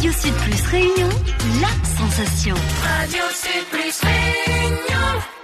Radio Sud Plus Réunion, la sensation. Radio Sud Plus Réunion.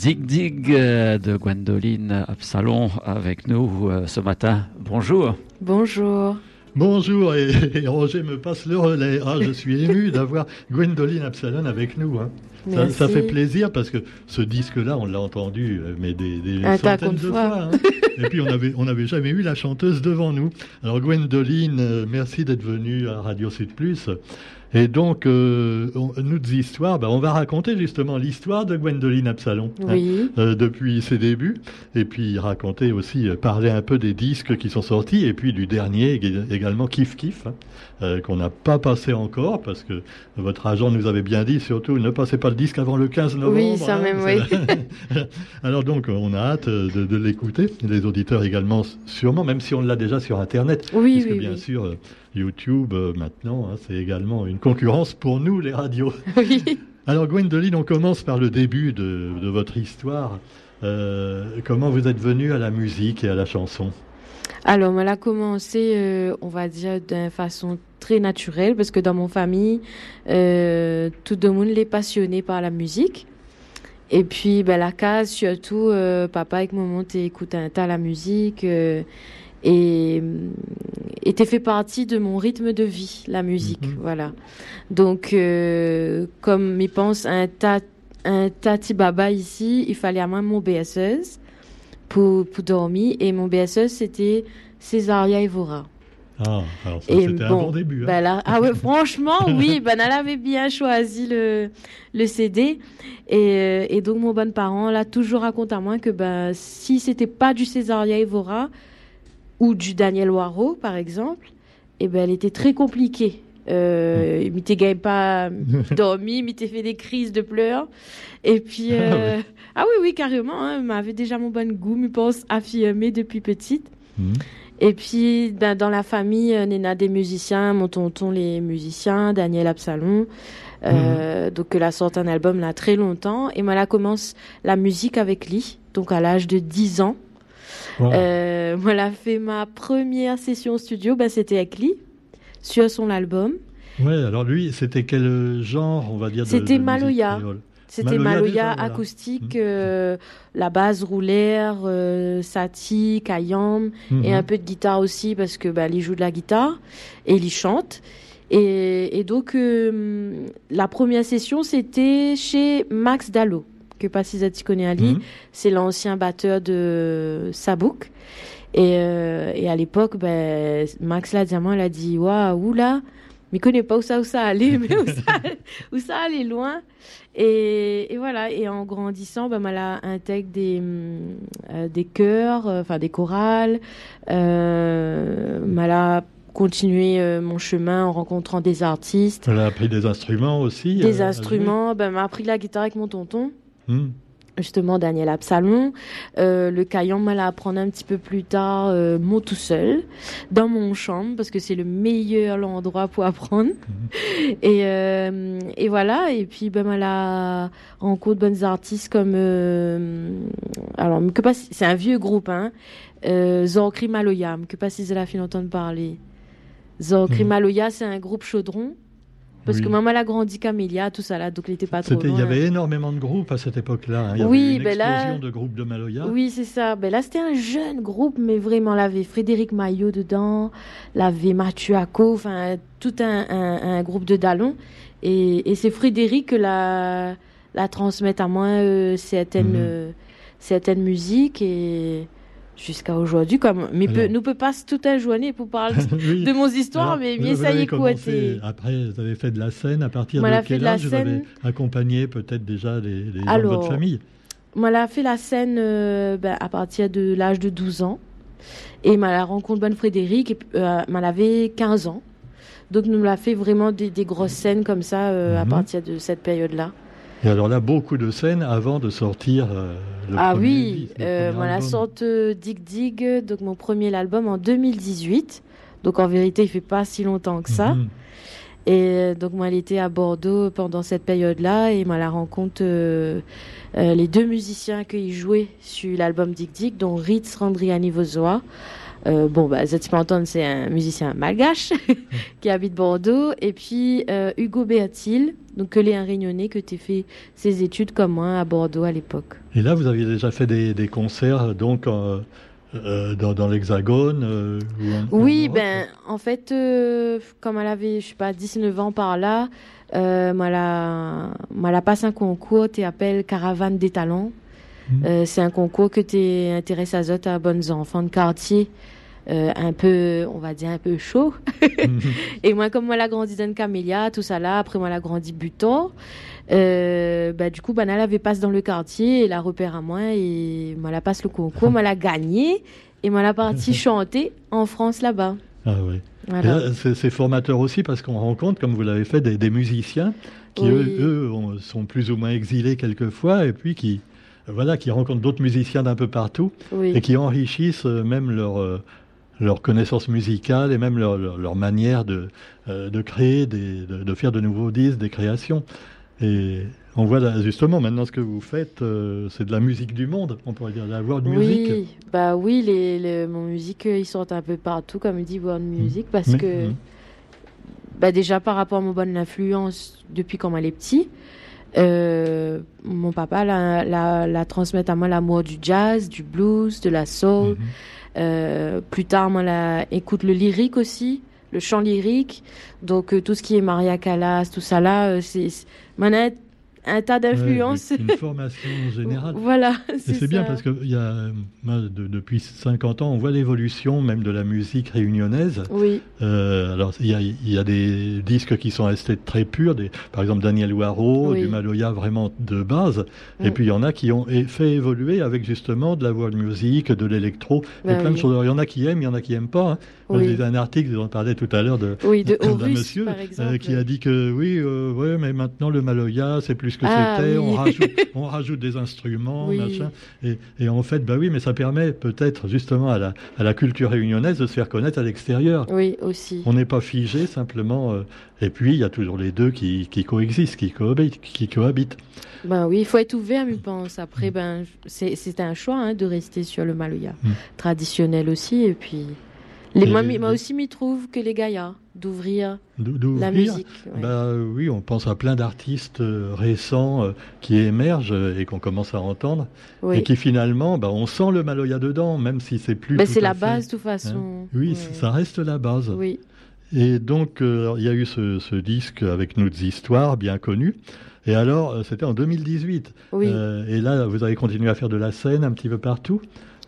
Dig Dig euh, de Gwendoline Absalon avec nous euh, ce matin. Bonjour. Bonjour. Bonjour, et, et Roger me passe le relais. Ah, je suis ému d'avoir Gwendoline Absalon avec nous. hein. Ça, fait plaisir parce que ce disque-là, on l'a entendu, euh, mais des, des Un tas centaines de fois. fois. hein. Et puis, on avait, on n'avait jamais eu la chanteuse devant nous. Alors, Gwendoline, merci d'être venue à Radio Sud Plus. Et donc, euh, on- nous, des histoires, ben, on va raconter justement l'histoire de Gwendoline Absalon. hein, Oui. euh, depuis ses débuts, et puis raconter aussi, euh, parler un peu des disques qui sont sortis, et puis du dernier ég- également Kif Kif, hein, euh, qu'on n'a pas passé encore, parce que votre agent nous avait bien dit, surtout, ne passez pas le disque avant le 15 novembre. Oui, ça hein, même, c'est- Alors donc, on a hâte de, de l'écouter, les auditeurs également, sûrement, même si on l'a déjà sur Internet. Oui, puisque oui, bien oui. sûr, YouTube, euh, maintenant, hein, c'est également une concurrence pour nous, les radios. Oui. Alors Gwendoline, on commence par le début de, de votre histoire. Euh, comment vous êtes venue à la musique et à la chanson? Alors, elle a commencé, euh, on va dire, d'une façon très naturelle, parce que dans mon famille, euh, tout le monde est passionné par la musique. Et puis, ben, la case, surtout, euh, papa et maman écoutent un tas la musique. Euh, et euh, était fait partie de mon rythme de vie, la musique. Mhm. Voilà. Donc, euh, comme il pense un tas, un tati baba ici, il fallait à moi mon BSS pour, pour dormir. Et mon BSS, c'était Césaria Evora. Ah, alors ça, c'était un bon, bon début. hein. Ben là, ah ouais, franchement, oui, ben elle avait bien choisi le, le CD. Et, euh, et donc, mon bon parent, là, toujours raconte à moi que ben, si c'était pas du Césaria Evora ou du Daniel Waro, par exemple, et ben, elle était très compliquée. Euh, il m'était pas dormi, il m'était fait des crises de pleurs. Et puis, euh, ah oui, oui, carrément, hein, m'avait déjà mon bon goût, me pense affirmé depuis petite. Mhm. Et puis, ben, dans la famille, euh, Néna des musiciens, mon tonton les musiciens, Daniel Absalon. Euh, Donc, elle a sorti un album là très longtemps. Et moi, là, commence la musique avec lui, donc à l'âge de 10 ans. Wow. Euh, a fait ma première session studio, ben, c'était avec lui, sur son album. Ouais, alors lui, c'était quel genre, on va dire C'était Maloya. C'était Maloya, voilà. acoustique, Mhm. euh, la base roulaire, euh, sati, kayam, et Mhm. un peu de guitare aussi parce que bah, joue de la guitare et il chante. Et, et donc euh, la première session c'était chez Max Dallo que pas si connais Ali, Mhm. c'est l'ancien batteur de Sabouk. Et, euh, et à l'époque, ben, Max là, diamant, elle a dit waouh là, mais connais pas où ça où ça allait, mais où ça, où ça allait loin. Et, et voilà. Et en grandissant, ben, elle a intégré des euh, des chœurs, euh, enfin des chorales. Euh, elle a continué euh, mon chemin en rencontrant des artistes, Elle a appris des instruments aussi. des euh, instruments. Ben, elle m'a appris la guitare avec mon tonton Mhm. justement Daniel Absalon. Euh, le caillon m'a apprendre un petit peu plus tard, euh, moi tout seul, dans mon chambre, parce que c'est le meilleur endroit pour apprendre. Et, euh, et voilà, et puis ben, m'a rencontre bonnes artistes comme... alors, que pas, c'est un vieux groupe, hein, Zorkri Maloya, que pas si vous avez fait entendre parler. Zorkri. Maloya, c'est un groupe chaudron. Parce Oui. que maman, elle a grandi Camélia, tout ça là, donc il n'était pas trop Il y avait énormément de groupes à cette époque-là. hein. Il y avait Oui, une ben là- de groupes de Maloya. Oui, c'est ça. Ben là, c'était un jeune groupe, mais vraiment, là, avait Frédéric Maillot dedans, là, avait Mathieu Acco, enfin, tout un, un, un groupe de dallons. Et, et c'est Frédéric que la, la transmettre à moi euh, certaines, Mhm. euh, certaines musiques et jusqu'à aujourd'hui, comme, mais peut, Alors. nous peut pas toute la journée pour parler Oui. de mon histoire, Alors, mais ça y est, côté. Après, vous avez fait de la scène. À partir Moi, de quel la âge vous avez accompagné peut-être déjà les, les gens de votre famille Moi, a fait la scène euh, ben, à partir de l'âge de 12 ans. Et elle a rencontré Bonne Frédéric, euh, elle avait 15 ans. Donc, nous l'a fait vraiment des, des grosses scènes comme ça euh, à Mhm. partir de cette période-là. Et alors là, beaucoup de scènes avant de sortir euh, le Ah premier oui, le euh, album. sorte euh, Dig Dig, donc mon premier album en 2018. Donc, en vérité, il fait pas si longtemps que ça. Mhm. Et euh, donc moi, elle était à Bordeaux pendant cette période-là et moi, la rencontre euh, euh, les deux musiciens qui jouaient sur l'album Dick Dick, dont Ritz Randriani Vozoa. Euh, bon, bah, c'est un musicien malgache qui habite Bordeaux. Et puis euh, Hugo Béatil, donc que les un réunionnais que tu fait ses études comme moi à Bordeaux à l'époque. Et là, vous aviez déjà fait des, des concerts donc euh, euh, dans, dans l'Hexagone en- Oui, ben, en fait, comme elle avait, je sais pas, 19 ans par là, moi, la, passe un concours, tu appelles Caravane des Talents. Euh, c'est un concours que tu intéressé à zot à bonnes enfants de quartier, euh, un peu, on va dire, un peu chaud. Mhm. Et moi, comme moi, la grandi dans Camélia, tout ça là, après moi, la grandi Butor, euh, bah, du coup, bah, elle avait passe dans le quartier, et la repère à moi, et moi, la passe le concours, moi, la gagné, et moi, la partie chanter en France là-bas. Ah oui. Voilà. c'est formateur aussi parce qu'on rencontre, comme vous l'avez fait, des, des musiciens qui, Oui. eux, eux, ont- sont plus ou moins exilés quelquefois et puis qui, voilà, qui rencontrent d'autres musiciens d'un peu partout Oui. et qui enrichissent euh, même leur, leur connaissance musicale et même leur, leur, leur manière de, euh, de créer, des, de, de faire de nouveaux disques, des créations. Et on voit là, justement maintenant ce que vous faites, euh, c'est de la musique du monde, on pourrait dire, la world music. Oui, bah oui, les, les, mon musique, euh, ils sortent un peu partout, comme dit World Music, parce Mais- que, Mhm. bah déjà par rapport à mon bonne influence depuis quand elle est petit, euh, mon papa la, la, la transmet à moi l'amour du jazz, du blues, de la soul. Mhm. Euh, plus tard, moi, la, écoute le lyrique aussi, le chant lyrique. Donc, euh, tout ce qui est Maria Callas, tout ça là, euh, c'est moi, un, tas d'influences. Ouais, une formation générale. voilà. C'est bien parce que y a, de, depuis 50 ans, on voit l'évolution même de la musique réunionnaise. Oui. Euh, alors, il y, a, y a des disques qui sont restés très purs, des, par exemple Daniel Waro, Oui. du Maloya vraiment de base. Et puis il y en a qui ont fait évoluer avec justement de la world music, de l'électro, et Ben de choses. Il y en a qui aiment, il y en a qui aiment pas. hein. J'ai un article, on parlait tout à l'heure de, Oui, de d'un Horus, monsieur par euh, qui a dit que oui, euh, ouais, mais maintenant le Maloya, c'est plus ce que Ah, c'était. oui. On, rajoute, on rajoute des instruments, Oui. machin. Et, et en fait, bah oui, mais ça permet peut-être justement à la, à la culture réunionnaise de se faire connaître à l'extérieur. Oui, aussi. On n'est pas figé simplement. euh, et puis, il y a toujours les deux qui, qui coexistent, qui cohabitent. Qui cohabitent. Ben oui, il faut être ouvert, je pense. Après, ben, c'est un choix hein, de rester sur le Maloya Mm. traditionnel aussi. Et puis, les, moi, moi aussi, m'y trouve que les Gaïas, d'ouvrir D'o- la musique. ouais. Bah oui, on pense à plein d'artistes euh, récents euh, qui émergent euh, et qu'on commence à entendre oui. et qui finalement, bah, on sent le Maloya dedans, même si c'est plus. Tout c'est la fait- base, de toute hein. façon. Oui, Ouais. c- ça reste la base. Oui, Et donc, il y a eu ce, ce disque avec notre histoire bien connue. Et alors, c'était en 2018. oui. Et là, vous avez continué à faire de la scène un petit peu partout.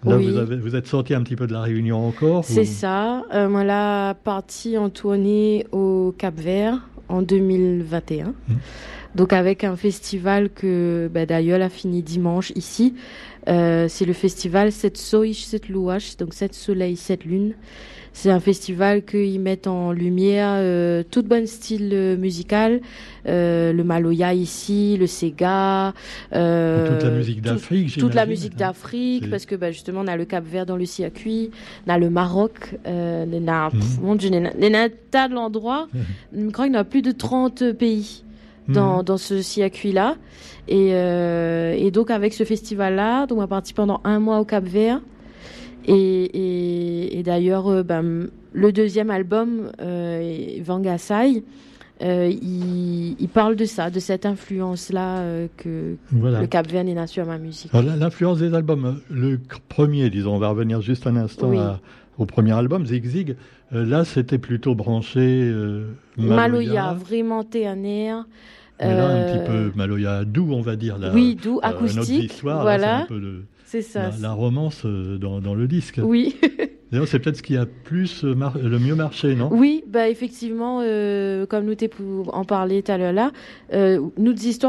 Là, Oui. vous, avez, vous êtes sorti un petit peu de la Réunion encore C'est ou- ça. Euh, moi, là, partie en tournée au Cap Vert en 2021. Mhm. Donc, avec un festival que bah, d'ailleurs a fini dimanche ici. Euh, c'est le festival 7 Soish, 7 Louache, donc 7 Soleil, 7 Lune. C'est un festival qu'ils mettent en lumière euh, tout bon style euh, musical, euh, le Maloya ici, le Sega, euh, Toute la musique tout- d'Afrique, toute la musique hein. d'Afrique, parce que bah, justement, on a le Cap Vert dans le circuit, on a le Maroc, euh, on a, pff, Mhm. mon Dieu, on a, on a un tas d'endroits. Je crois qu'il y en a plus de 30 pays dans, Mhm. dans ce circuit-là. Et, euh, et donc, avec ce festival-là, donc on a parti pendant un mois au Cap Vert. Et, et, et d'ailleurs, euh, ben, le deuxième album, euh, Vangasai, euh, il, il parle de ça, de cette influence-là euh, que Voilà. le Cap Vert est sur ma musique. L'influence des albums, le premier, disons, on va revenir juste un instant Oui. à- au premier album, Zig. Euh, là, c'était plutôt branché euh, Maloya, vraiment ternaire. Mais là, un Euh, petit peu Maloya doux, on va dire. Là, Oui, doux, Euh, notre acoustique. histoire, là, voilà, c'est un peu le- c'est ça. la, la romance euh, dans, dans le disque. Oui. D'ailleurs, c'est peut-être ce qui a plus euh, mar- le mieux marché, non? Oui, bah effectivement, euh, comme nous t'es pour en parler tout à l'heure là, euh,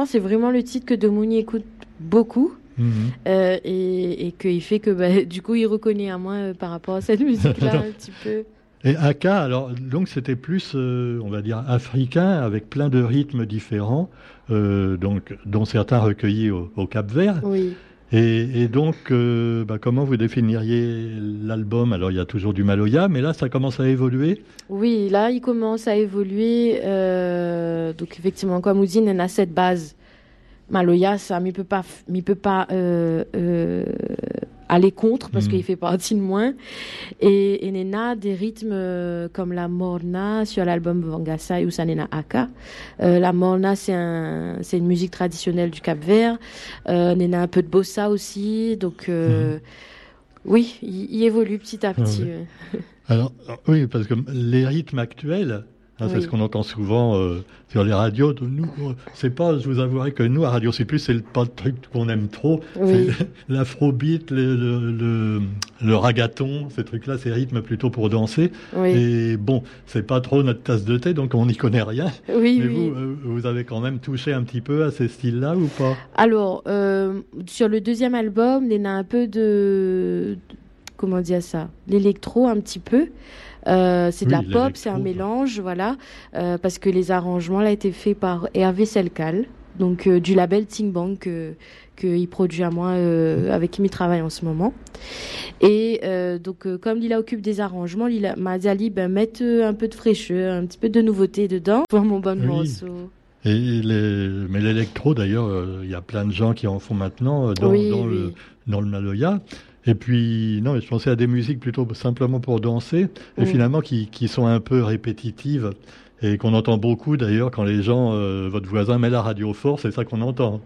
c'est vraiment le titre que Demouni écoute beaucoup Mhm. euh, et, et qu'il fait que bah, du coup il reconnaît à moi par rapport à cette musique-là un petit peu. Et Aka, alors, donc c'était plus, euh, on va dire, africain, avec plein de rythmes différents, euh, donc, dont certains recueillis au, au Cap Vert. Oui. Et, donc, euh, bah, comment vous définiriez l'album? Alors, il y a toujours du Maloya, mais là, ça commence à évoluer. Oui, là il commence à évoluer. euh, donc effectivement, comme vous dites, a cette base. Maloya, ça, mais peut pas, peut pas euh, aller contre parce qu'il fait partie de moi. Et, et Nena des rythmes euh, comme la morna sur l'album Vangasai ou Sanena Aka. Euh, la morna, c'est un, c'est une musique traditionnelle du Cap Vert. Euh, Nena un peu de bossa aussi. Donc euh, oui, il, évolue petit à petit. Ouais. euh. Alors, oui, parce que les rythmes actuels, hein, c'est ce qu'on entend souvent euh, sur les radios. de Nous, euh, c'est pas, je vous avouerai que nous, à Radio C+, c'est pas le truc qu'on aime trop. Oui. C'est L'afrobeat, le, le, le, le ragaton, ces trucs-là, ces rythmes plutôt pour danser. Oui, Et bon, c'est pas trop notre tasse de thé, donc on n'y connaît rien. Mais vous, euh, vous avez quand même touché un petit peu à ces styles-là ou pas? Alors, euh, sur le deuxième album, il y a un peu de. Comment dire ça? L'électro, un petit peu. Euh, c'est de Oui, la pop, c'est un l'électro. mélange, voilà. Euh, parce que les arrangements là été faits par Hervé Selcal, donc euh, du label Ting Bang que qu'il produit à moi, avec qui il travaille en ce moment. Et donc, comme Lila occupe des arrangements, Lila m'a dit ben, mettre un peu de fraîcheur, un petit peu de nouveauté dedans pour mon bon Oui. morceau. Et les, mais l'électro, d'ailleurs, euh, il y a plein de gens qui en font maintenant euh, dans, oui, dans oui. le, dans le Maloya. Et puis, non, je pensais à des musiques plutôt simplement pour danser, et Mm. finalement qui, qui sont un peu répétitives. Et qu'on entend beaucoup d'ailleurs quand les gens, euh, votre voisin met la radio fort, c'est ça qu'on entend.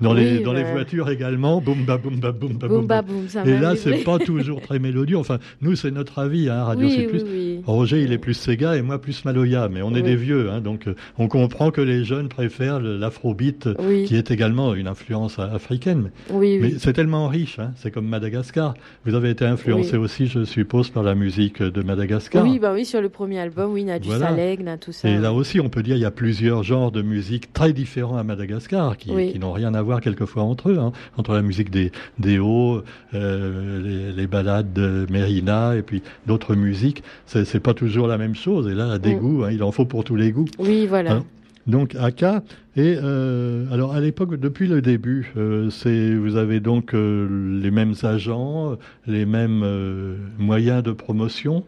Dans, les, Oui, dans les voitures également, boum ba boum ba boum ba Boum boum. ba. boum, Et là, c'est pas toujours très mélodieux. Enfin, nous, c'est notre avis, hein, Radio oui, Plus. oui. Roger, il est plus Sega et moi plus Maloya, mais on est des vieux, hein, donc euh, on comprend que les jeunes préfèrent l'afrobeat, euh, qui est également une influence africaine. oui, Mais c'est tellement riche, hein, c'est comme Madagascar. Vous avez été influencé aussi, je suppose, par la musique de Madagascar. Oui, bah oui, sur le premier album, oui, il y a du Voilà. Saleg, a tout ça. Et là aussi, on peut dire il y a plusieurs genres de musique très différents à Madagascar, qui, Oui. qui n'ont rien à voir quelquefois entre eux, hein, entre la musique des, des hauts, euh, les, les ballades de Mérina, et puis d'autres musiques. C'est pas toujours la même chose. Et là, des Mm. goûts, hein, il en faut pour tous les goûts. Oui, voilà. Hein Donc Aka et euh, alors à l'époque depuis le début, euh, c'est vous avez donc euh, les mêmes agents, les mêmes moyens de promotion?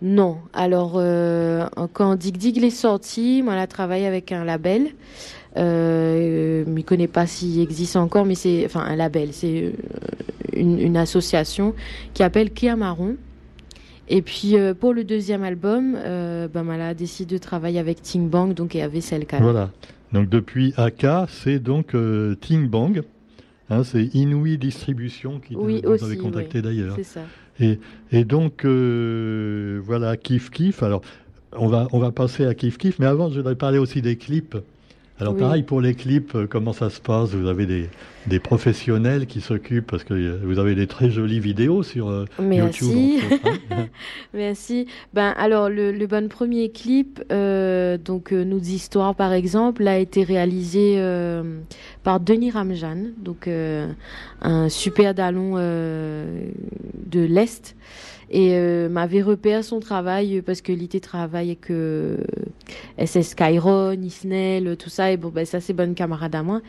Non, alors euh, quand Dig Dig est sorti, moi, elle a travaillé avec un label. Euh, je ne connais pas s'il existe encore, mais c'est enfin un label, c'est euh, une, une association qui appelle Kia Marron. Et puis euh, pour le deuxième album, euh, ben, elle a décidé de travailler avec Ting Bang, donc et avec Selkan. Voilà. Donc depuis Aka, c'est donc euh, Ting Bang. Hein, c'est Inouï Distribution qui Oui, vous aussi, avez contacté oui. d'ailleurs. C'est ça. Et donc euh, voilà Kif Kif. Alors on va on va passer à Kif Kif, mais avant je voudrais parler aussi des clips. Alors Oui. pareil pour les clips, euh, comment ça se passe? Vous avez des, des professionnels qui s'occupent parce que euh, vous avez des très jolies vidéos sur euh, Merci. YouTube. autres, hein? Merci. Ben alors le, le bon premier clip, euh, donc euh, Nous histoires par exemple, a été réalisé euh, par Denis Ramjan, donc euh, un super dallon euh, de l'est. Et euh, m'avait repéré son travail parce que l'IT travaille avec euh, SS Skyron, Isnel, tout ça. Et bon, ben, ça, c'est bonne camarade à moi.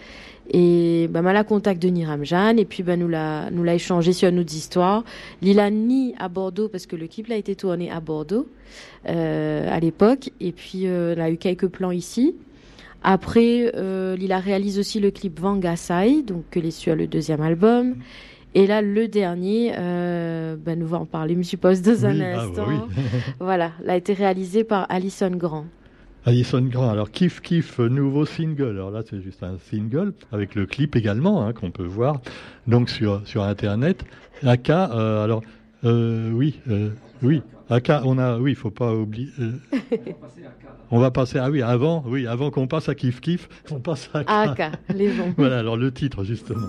Et ben, mal à contact de Niramjan. Et puis, ben, nous l'a, nous l'a échangé sur nos histoires. Lila ni à Bordeaux parce que le clip a été tourné à Bordeaux, euh, à l'époque. Et puis, euh, elle a eu quelques plans ici. Après, euh, Lila réalise aussi le clip Vangasai, donc que les sur le deuxième album. Et là, le dernier, euh, ben, nous va en parler, je suppose, dans un Oui, ah, bah instant. oui. Voilà, l'a été réalisé par Alison Grand. Alison Grand. Alors Kif Kif, euh, nouveau single. Alors là c'est juste un single avec le clip également hein, qu'on peut voir donc sur sur internet. Aka. euh, alors euh, oui oui. Aka. On a oui. Faut pas oublier. on va passer ah oui avant oui avant qu'on passe à Kif Kif on passe à Aka. Aka, les gens. Voilà alors le titre justement.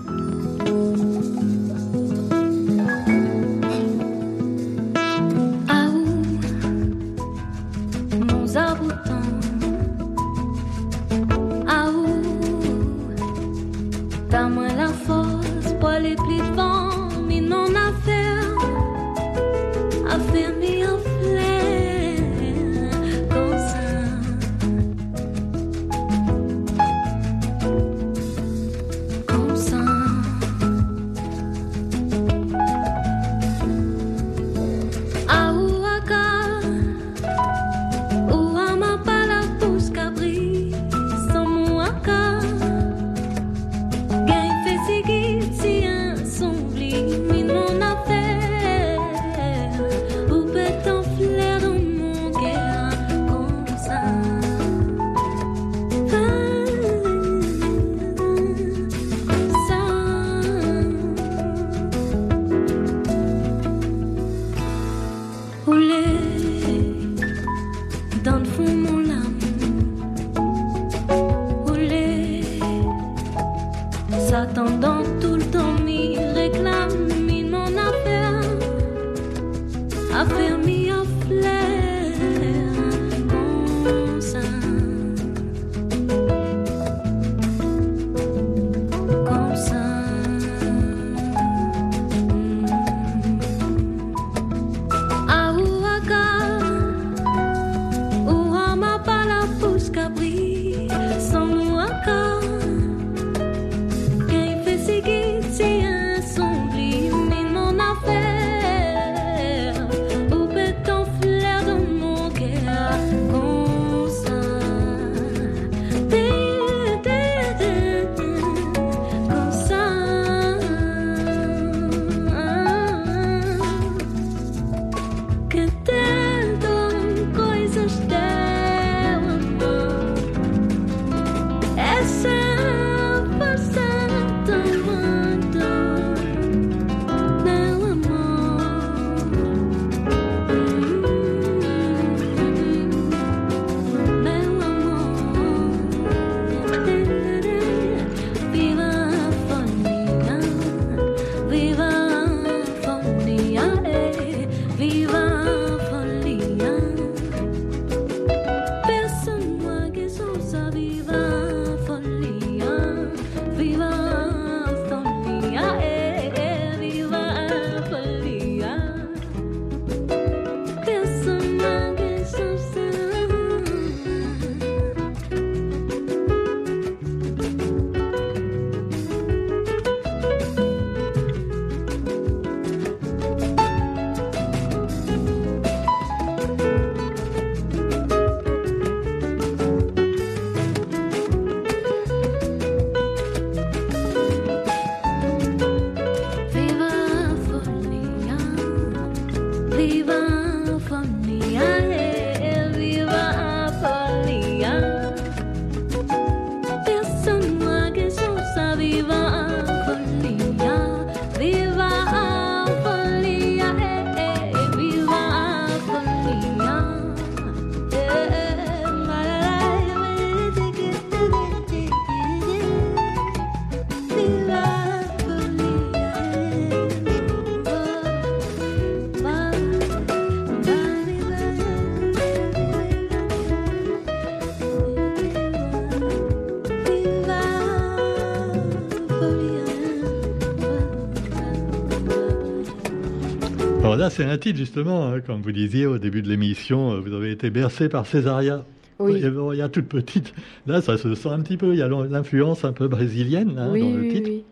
C'est un titre justement, hein, comme vous disiez au début de l'émission, euh, vous avez été bercé par Césaria. Oui. Il y a toute petite. Là, ça se sent un petit peu. Il y a l'influence un peu brésilienne hein, oui, dans le oui, titre. oui.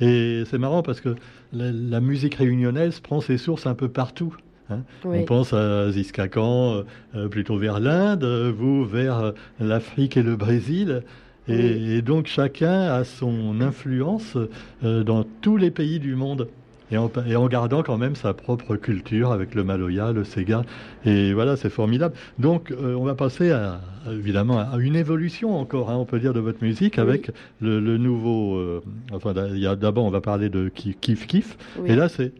Et c'est marrant parce que la, la musique réunionnaise prend ses sources un peu partout. hein. Oui. On pense à Ziskakan, euh, euh, plutôt vers l'Inde, euh, vous vers l'Afrique et le Brésil. Et, donc chacun a son influence euh, dans tous les pays du monde. Et en, et en gardant quand même sa propre culture avec le maloya, le sega. Et voilà, c'est formidable. Donc euh, on va passer à, évidemment à une évolution encore, hein, on peut dire, de votre musique Oui. avec le, le nouveau... euh, enfin, d'abord on va parler de Ki- Kif Kif. Oui. Et là c'est...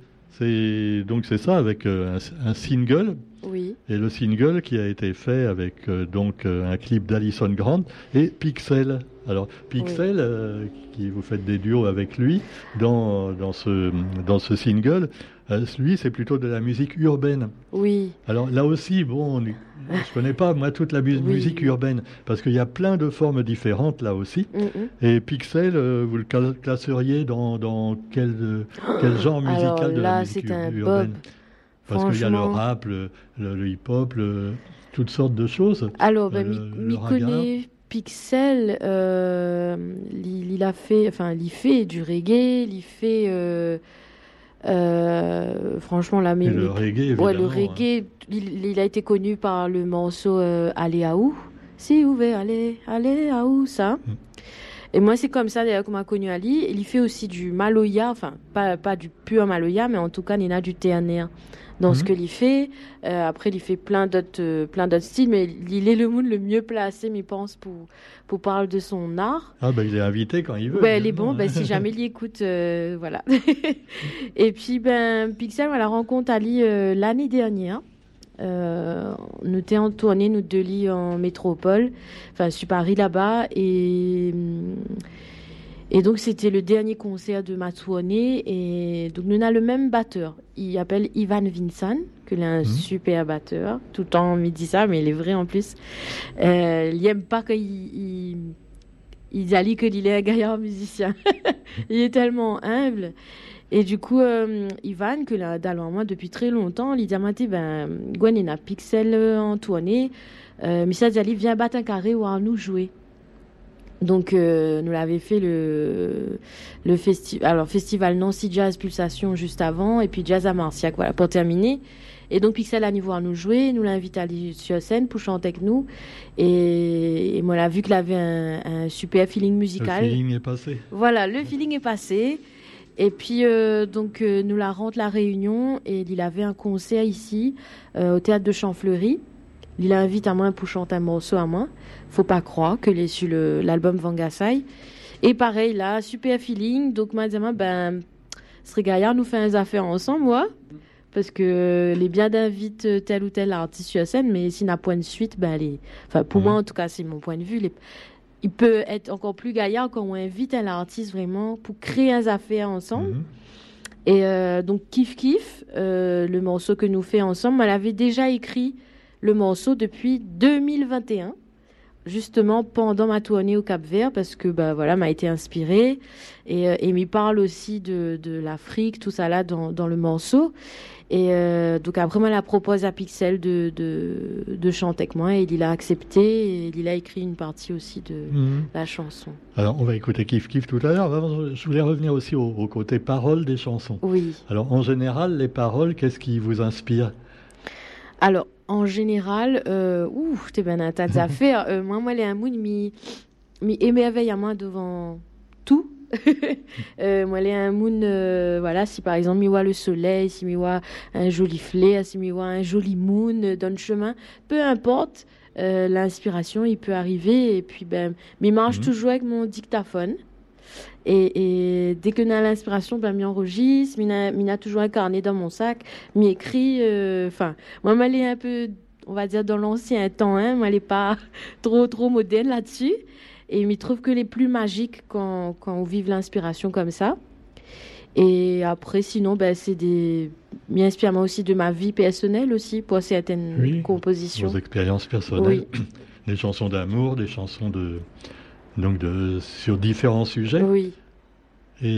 Donc c'est ça avec euh, un, un single Oui. et le single qui a été fait avec euh, donc euh, un clip d'Alison Grant et Pixel. Alors Pixel, euh, qui vous faites des duos avec lui dans, dans, ce, dans ce single, euh, lui c'est plutôt de la musique urbaine. Oui. Alors là aussi, bon, on je connais pas moi toute la mu- Oui. musique urbaine parce qu'il y a plein de formes différentes là aussi. Mm, mm. Et Pixel, euh, vous le cla- classeriez dans, dans quel, quel genre musical Alors de la là, musique c'est un urbaine? Parce qu'il y a le rap, le, le- le hip-hop, toutes sortes de choses. Alors, ben, le- Pixel, euh, il, il a fait, enfin, il fait du reggae, il fait, euh, euh, franchement, la même. le reggae, Ouais, le hein. reggae, il, il a été connu par le morceau euh, Allez à où? Si ouvert, allez, allez à où ça? Mm. Et moi, c'est comme ça d'ailleurs qu'on m'a connu Ali. Il fait aussi du maloya, enfin, pas, pas du pur maloya, mais en tout cas, il a du théanéen dans ce Mhm. qu'il fait. Euh, après, il fait plein d'autres euh, plein d'autres styles, mais il est le monde le mieux placé, je pense, pour, pour parler de son art. Ah, ben, il est invité quand il veut. Ben, elle est bon, ben, hein. si jamais il écoute, euh, voilà. et puis, ben, Pixel, on la rencontre Ali l'année dernière. Euh, nous étions en tournée, nous deux lits en métropole, enfin, je suis Paris là-bas, et, hum, et donc c'était le dernier concert de ma tournée, et donc nous avons le même batteur. Il appelle Ivan Vincent, que est un Mhm. super batteur. Tout le temps, on me dit ça, mais il est vrai en plus. Euh, il aime pas qu'il il, il a dit qu'il est un gaillard musicien. il est tellement humble. Et du coup, euh, Ivan, que là, d'alors moi depuis très longtemps, il a dit, ben, Gwen, il a Pixel euh, en tournée. Euh, Michel Zali vient battre un carré ou à nous jouer. Donc, euh, nous l'avait fait le, le festival, alors, festival Nancy Jazz Pulsation juste avant, et puis Jazz à Marciac, voilà, pour terminer. Et donc, Pixel a niveau à nous jouer, nous l'invite à aller sur scène pour chanter avec nous. Et, et moi, là, vu qu'il avait un, un super feeling Le musical. feeling est passé. Voilà, le feeling est passé. Et puis, euh, donc, euh, nous la rentre la réunion et il avait un concert ici, euh, au théâtre de Champfleury. Il invite à moi pour chanter un morceau à moi. Faut pas croire que est sur l'album Vangasai. Et pareil, là, super feeling. Donc, disais, ben, ce serait gaillard, nous fait un affaire ensemble, moi. Parce que euh, les bien d'invite tel ou tel artiste sur scène, mais s'il n'a point de suite, ben, les... enfin, pour Mhm. moi, en tout cas, c'est mon point de vue. Les il peut être encore plus gaillard quand on invite un artiste vraiment pour créer un affaire ensemble. Mhm. Et euh, donc, Kif Kif, euh, le morceau que nous fait ensemble, elle avait déjà écrit le morceau depuis 2021, justement pendant ma tournée au Cap Vert, parce que bah, voilà, m'a été inspirée. Et, euh, et m'y parle aussi de, de l'Afrique, tout ça là dans, dans le morceau. Et euh, donc après, moi, la propose à Pixel de, de, de chanter avec moi, et il a accepté, et il a écrit une partie aussi de Mhm. la chanson. Alors, on va écouter Kif Kif tout à l'heure. Je voulais revenir aussi au, au côté paroles des chansons. Oui. Alors, en général, les paroles, qu'est-ce qui vous inspire? Alors, en général, euh, ouh, t'es ben un tas d'affaires. Euh, moi, moi, les un mood, mi, mi émerveille à moi devant tout. euh, moi, les un moon, euh, voilà, si par exemple, mi vois le soleil, si mi vois un joli flair, si mi vois un joli moon dans le chemin, peu importe, euh, l'inspiration, il peut arriver. Et puis, ben, mi marche Mhm. toujours avec mon dictaphone. Et, et dès que a l'inspiration, ben, m'y enregistre, m'y n'a- m'y n'a toujours un carnet dans mon sac, m'y écrit, euh, enfin, moi, elle est un peu, on va dire, dans l'ancien temps, hein, moi, elle est pas trop, trop moderne là-dessus. Et il trouve que les plus magiques quand, quand on vive l'inspiration comme ça. Et après, sinon, ben, c'est des. m'y inspire moi aussi de ma vie personnelle aussi pour certaines Oui, compositions. Vos expériences personnelles Des chansons d'amour, des chansons de... Donc de, sur différents sujets. Oui. Et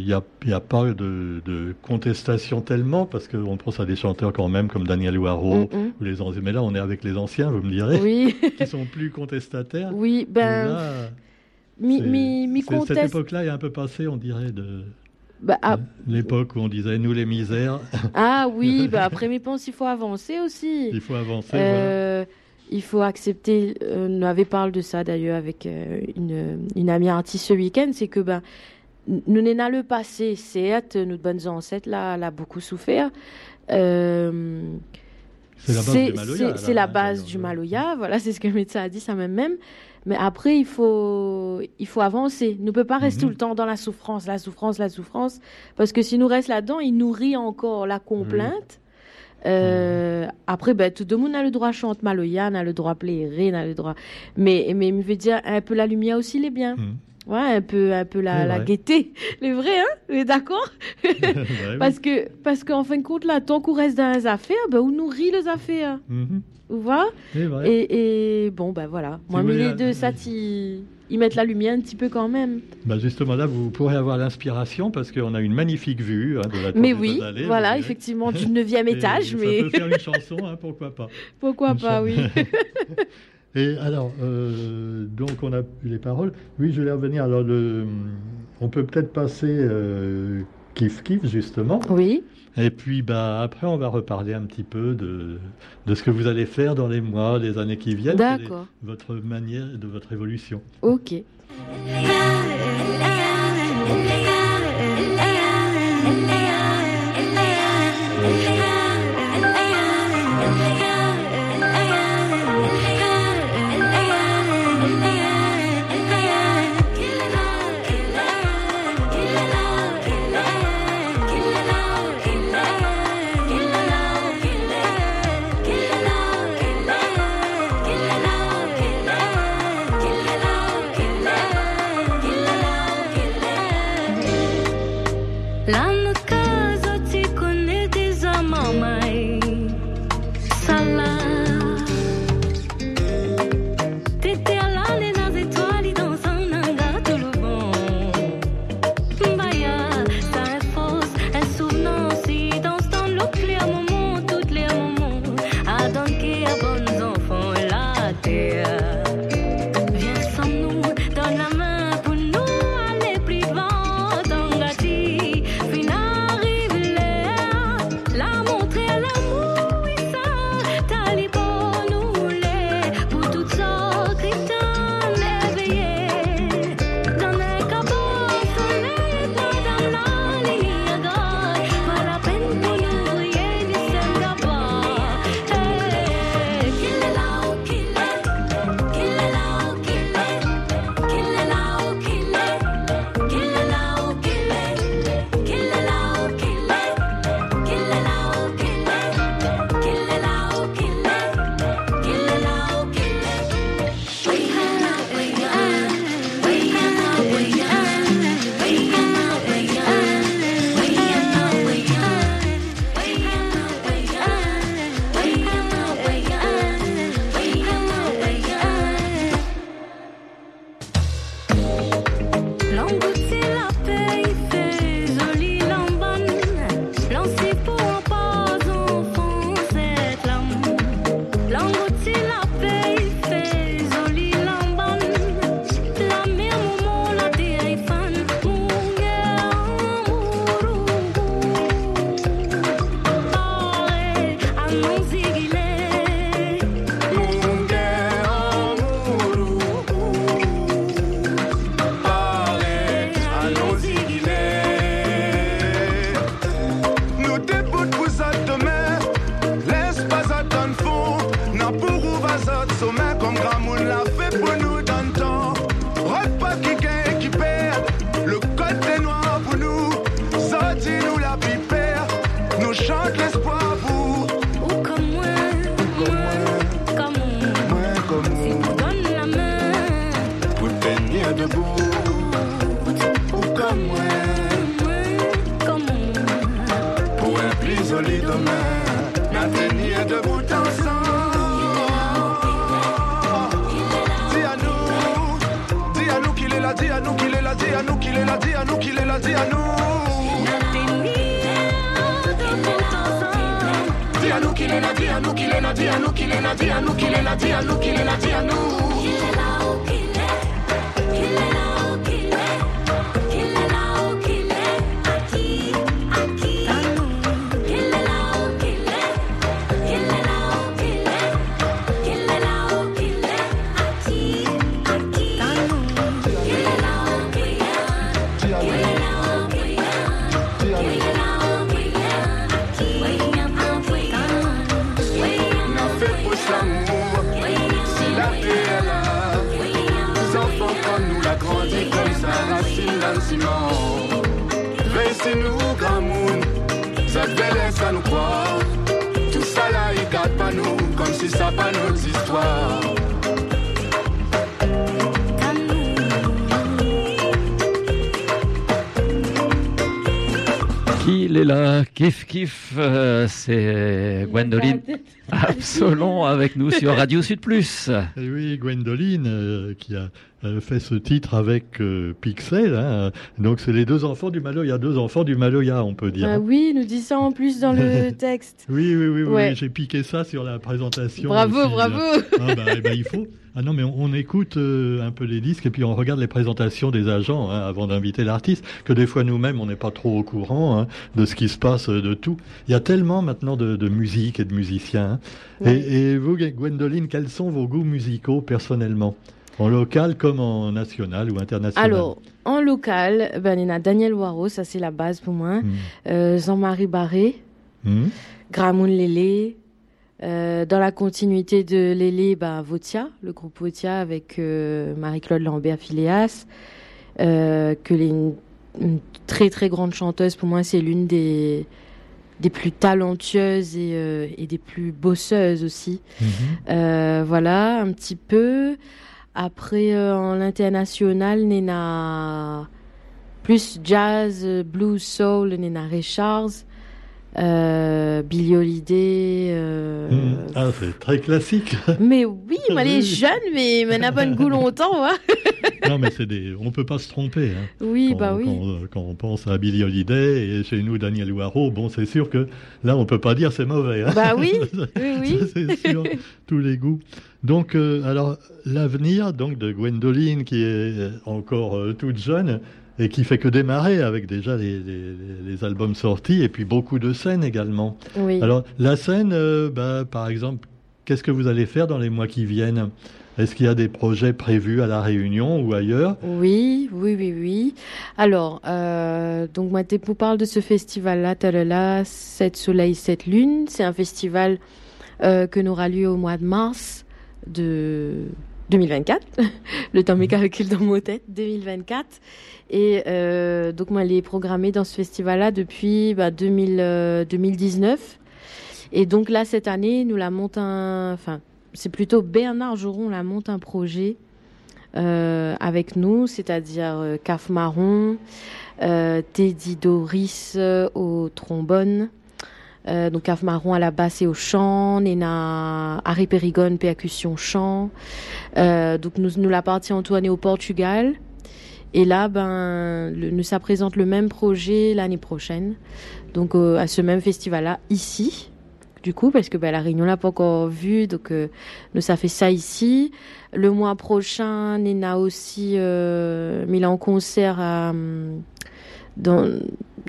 il n'y a, y a pas de, de contestation tellement, parce qu'on pense à des chanteurs quand même comme Daniel Mm, mm. ou les anciens. Mais là, on est avec les anciens, vous me direz, Oui, qui sont plus contestataires. oui, ben, là, mi, mi, mi Cette époque-là est un peu passée, on dirait, de Bah, ah, l'époque où on disait nous les misères, ah oui, bah après, mes penses, il faut avancer aussi. il faut avancer. voilà. Il faut accepter, euh, on avait parlé de ça d'ailleurs avec euh, une, une amie artiste ce week-end, c'est que ben, nous n'est dans le passé, certes, nos bonnes ancêtres là, là beaucoup souffert. Euh, C'est la base du Maloya, c'est- la hein, base du Maloya, voilà, c'est ce que le médecin a dit, ça même même. Mais après, il faut, il faut avancer. Nous ne peut pas rester Mhm. tout le temps dans la souffrance, la souffrance, la souffrance. Parce que si nous reste là-dedans, il nourrit encore la complainte. Euh, Après, ben, tout le monde a le droit à chanter Maloya, a le droit à plairer, a le droit. Mais, mais, je veux dire, un peu la lumière aussi, les bien. Mhm. Ouais, un peu, un peu la, la gaieté. Les vrais, hein? Mais d'accord? Oui. Parce que, parce qu'en fin de compte, là, tant qu'on reste dans les affaires, ben, on nourrit les affaires. Vous voyez? C'est vrai. Et, et bon, ben voilà. Moi, mais les deux, ça, ils ils mettent la lumière un petit peu quand même. Bah, justement là, vous pourrez avoir l'inspiration parce qu'on a une magnifique vue hein, de la tour Mais oui, voilà, effectivement, du neuvième Et étage, Ça mais peut faire une chanson, hein, pourquoi pas. pourquoi une pas, chanson. oui. Et alors, euh, donc on a eu les paroles. Oui, je vais revenir. Alors, le, on peut peut-être passer euh, kiff kiff justement. Oui, Et puis, bah après, on va reparler un petit peu de, de ce que vous allez faire dans les mois, les années qui viennent. d'accord. Votre manière de votre évolution? Ok. Tenir debout Ou comme Pour un plus joli demain N'a tenir debout ensemble Dis à nous Dis à nous qu'il est là Dis à nous qu'il est là Dis à nous, qu'il est là, dit à nous, qu'il est là, dit à nous. Dis à nous qu'il est là, dis à nous qu'il est là, dis à nous qu'il est dis nous qu'il est dis nous qu'il est dis nous. Racine dans le ciment. Laissez-nous, grand monde, cette belle ça nous croit. Qu'il est là, kiff kiff, euh, c'est Gwendoline Absolon avec nous sur Radio Sud Plus. Et oui, Gwendoline, euh, qui a euh, fait ce titre avec euh, Pixel. hein. Donc, c'est les deux enfants du Maloya, deux enfants du Maloya, on peut dire. Ah oui, il nous dit ça en plus dans le texte. Oui, oui, oui, oui, Ouais. j'ai piqué ça sur la présentation. Bravo, aussi, bravo. Ah, bah, eh ben, il faut. Ah non, mais on, on écoute euh, un peu les disques et puis on regarde les présentations des agents hein, avant d'inviter l'artiste, que des fois nous-mêmes on n'est pas trop au courant hein, de ce qui se passe, euh, de tout. Il y a tellement maintenant de, de musique et de musiciens. hein. Et, et vous, Gwendoline, quels sont vos goûts musicaux personnellement? En local comme en national ou international? Alors, en local, ben, il y en a Daniel Waro, ça c'est la base pour moi. Hmm. Euh, Jean-Marie Barré, Hmm. Gramoun Lélé. Euh, dans la continuité de Lélé, ben, Votia, le groupe Votia avec euh, Marie-Claude Lambert-Phileas, euh, que les, une, une très très grande chanteuse. Pour moi, c'est l'une des, des plus talentueuses et, euh, et des plus bosseuses aussi. Mhm. Voilà, un petit peu. Après, en international, Nena plus jazz, blues, soul, Nena Richards, euh, Billie Holiday. euh, Hmm. Ah, c'est très classique. Mais oui, mais elle est jeune, mais elle n'a pas de goût longtemps. hein. non, mais c'est des. On peut pas se tromper. Hein. Oui, quand, bah oui. quand, quand on pense à Billy Holiday et chez nous Daniel Waro, bon, c'est sûr que là, on peut pas dire c'est mauvais. hein. Bah oui, oui, oui. C'est sûr, tous les goûts. Donc, euh, alors, l'avenir donc de Gwendoline, qui est encore toute jeune et qui fait que démarrer avec déjà les, les- les albums sortis et puis beaucoup de scènes également. oui. Alors, la scène, euh, bah, par exemple, qu'est-ce que vous allez faire dans les mois qui viennent? Est-ce qu'il y a des projets prévus à La Réunion ou ailleurs? Oui, oui, oui, oui. Alors, euh, donc moi, tu parles de ce festival-là, Talala, 7 soleils, 7 lunes. C'est un festival euh, que nous aura lieu au mois de mars de 2024. Le temps m'est calcule dans mon tête, 2024. Et euh, donc moi, elle est programmée dans ce festival-là depuis bah, 2000, euh, 2019. Et donc là, cette année, nous la monte un... Enfin, c'est plutôt Bernard Joron la monte un projet euh, avec nous, c'est-à-dire Caf Marron, Teddy Doris au trombone, donc Caf Marron à la basse et au chant, Nena Harry Perigone percussion chant. Donc nous nous la partie Antoine au Portugal. Et là, ben, le, nous ça présente le même projet l'année prochaine, donc euh, à ce même festival-là ici. Du coup, parce que ben, la Réunion l'a pas encore vu, donc euh, nous ça fait ça ici. Le mois prochain, Nena aussi euh, mis en concert à, hum, dans,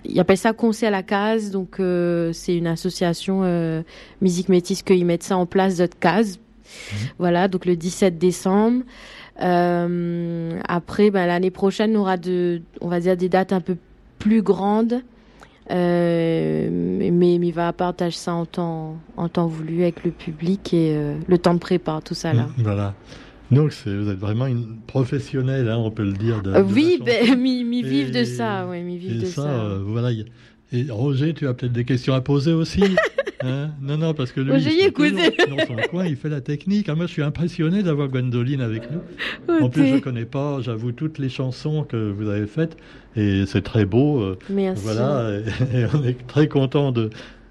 ils appellent ça concert à la case, donc euh, c'est une association euh, musique métisse qu'ils mettent ça en place d'autres cases. Voilà, donc le 17 décembre. Euh, après, ben, l'année prochaine, on aura de, on va dire des dates un peu plus grandes. Euh, mais, il va partager ça en temps, en temps voulu avec le public et euh, le temps de prépa, tout ça là. Mm, Voilà. Donc, vous êtes vraiment une professionnelle, hein, on peut le dire. De, Euh, de oui, ben, mi, mi vive de ça, ouais, mi vive de ça, ça. voilà. Et Roger, tu as peut-être des questions à poser aussi hein? Non, non, parce que lui, il dans son coin, il fait la technique. Ah, moi, je suis impressionné d'avoir Gwendoline avec nous. En plus, je t'es- connais pas, j'avoue, toutes les chansons que vous avez faites. Et c'est très beau. euh, Merci. Voilà, et, et on est très content de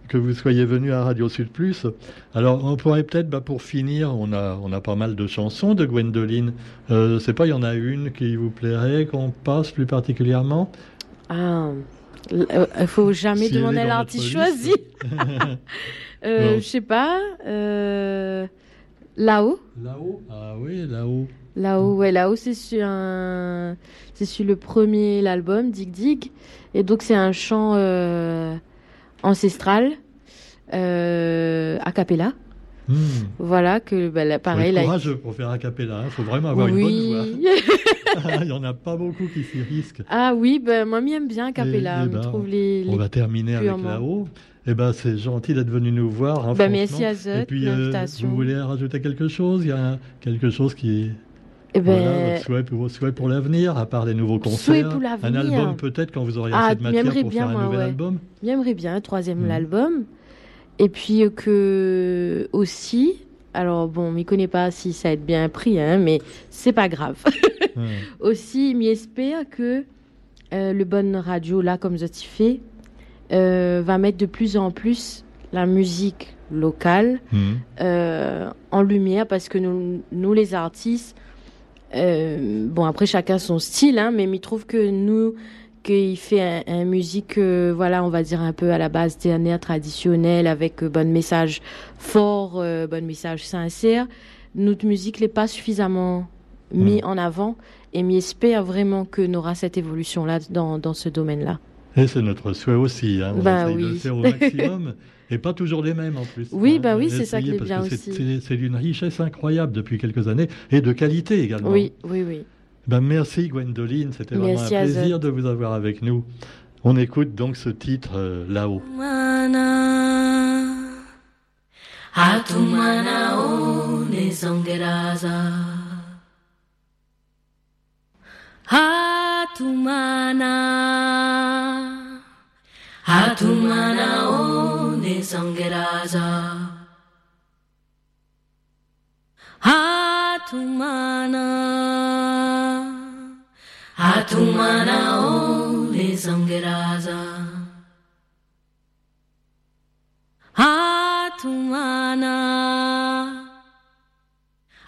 que vous soyez venu à Radio Sud Plus. Alors, on pourrait peut-être, bah, pour finir, on a, on a pas mal de chansons de Gwendoline. Euh, je sais pas, il y en a une qui vous plairait, qu'on passe plus particulièrement? Ah, il euh, faut jamais Si demander à l'artiste choisi. Euh, je sais pas. euh, là-haut. Là-haut Ah oui, là-haut. Là-haut, ouais, là-haut, c'est sur un, c'est sur le premier l'album Dig Dig, et donc c'est un chant euh, ancestral, a cappella. Hmm. Voilà que, bah, là, Faut pareil, être là. courageux pour faire a cappella. Il faut vraiment avoir une bonne voix. oui. Il n'y en a pas beaucoup qui s'y risquent. ah oui, ben moi, j'aime bien a cappella. Eh Je ben, trouve les, On va terminer avec là-haut. Eh ben, c'est gentil d'être venu nous voir. hein, Bah, franchement. merci à Zot Et puis, euh, vous voulez rajouter quelque chose? Il y a quelque chose qui Eh ben, voilà, votre souhait, pour- vos souhaits pour l'avenir, à part des nouveaux concerts, pour un album peut-être quand vous aurez Ah, assez de matière pour bien, faire un moi, nouvel ouais. album. J'aimerais bien un troisième Mhm. album. Et puis euh, que aussi, alors bon, m'y connais pas si ça va être bien pris, hein, mais c'est pas grave. Ouais. aussi, m'y espère que euh, le Bonne Radio, là, comme je t'y fais, euh, va mettre de plus en plus la musique locale Mhm. euh, en lumière parce que nous, nous les artistes, bon après chacun son style, hein, mais il trouve que nous, qu'il fait un, un musique, euh, voilà, on va dire un peu à la base dernière, traditionnelle, avec euh, bon message fort, euh, bon message sincère. Notre musique n'est pas suffisamment mis en avant et m'y espère vraiment que aura cette évolution-là dans, dans ce domaine-là. Et c'est notre souhait aussi. Hein. On Bah essaye de le faire au maximum. Et pas toujours les mêmes en plus. Oui, Hein, bah oui, c'est ça qui est bien aussi. C'est d'une richesse incroyable depuis quelques années et de qualité également. Oui, oui, oui. Ben, merci Gwendoline, c'était vraiment un plaisir de vous avoir avec nous. On écoute donc ce titre euh, là-haut. Hatumana Hatumana one Hatumana Hatumana one zongeraza Hatumana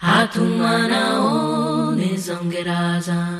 Hatumana one zongeraza Hey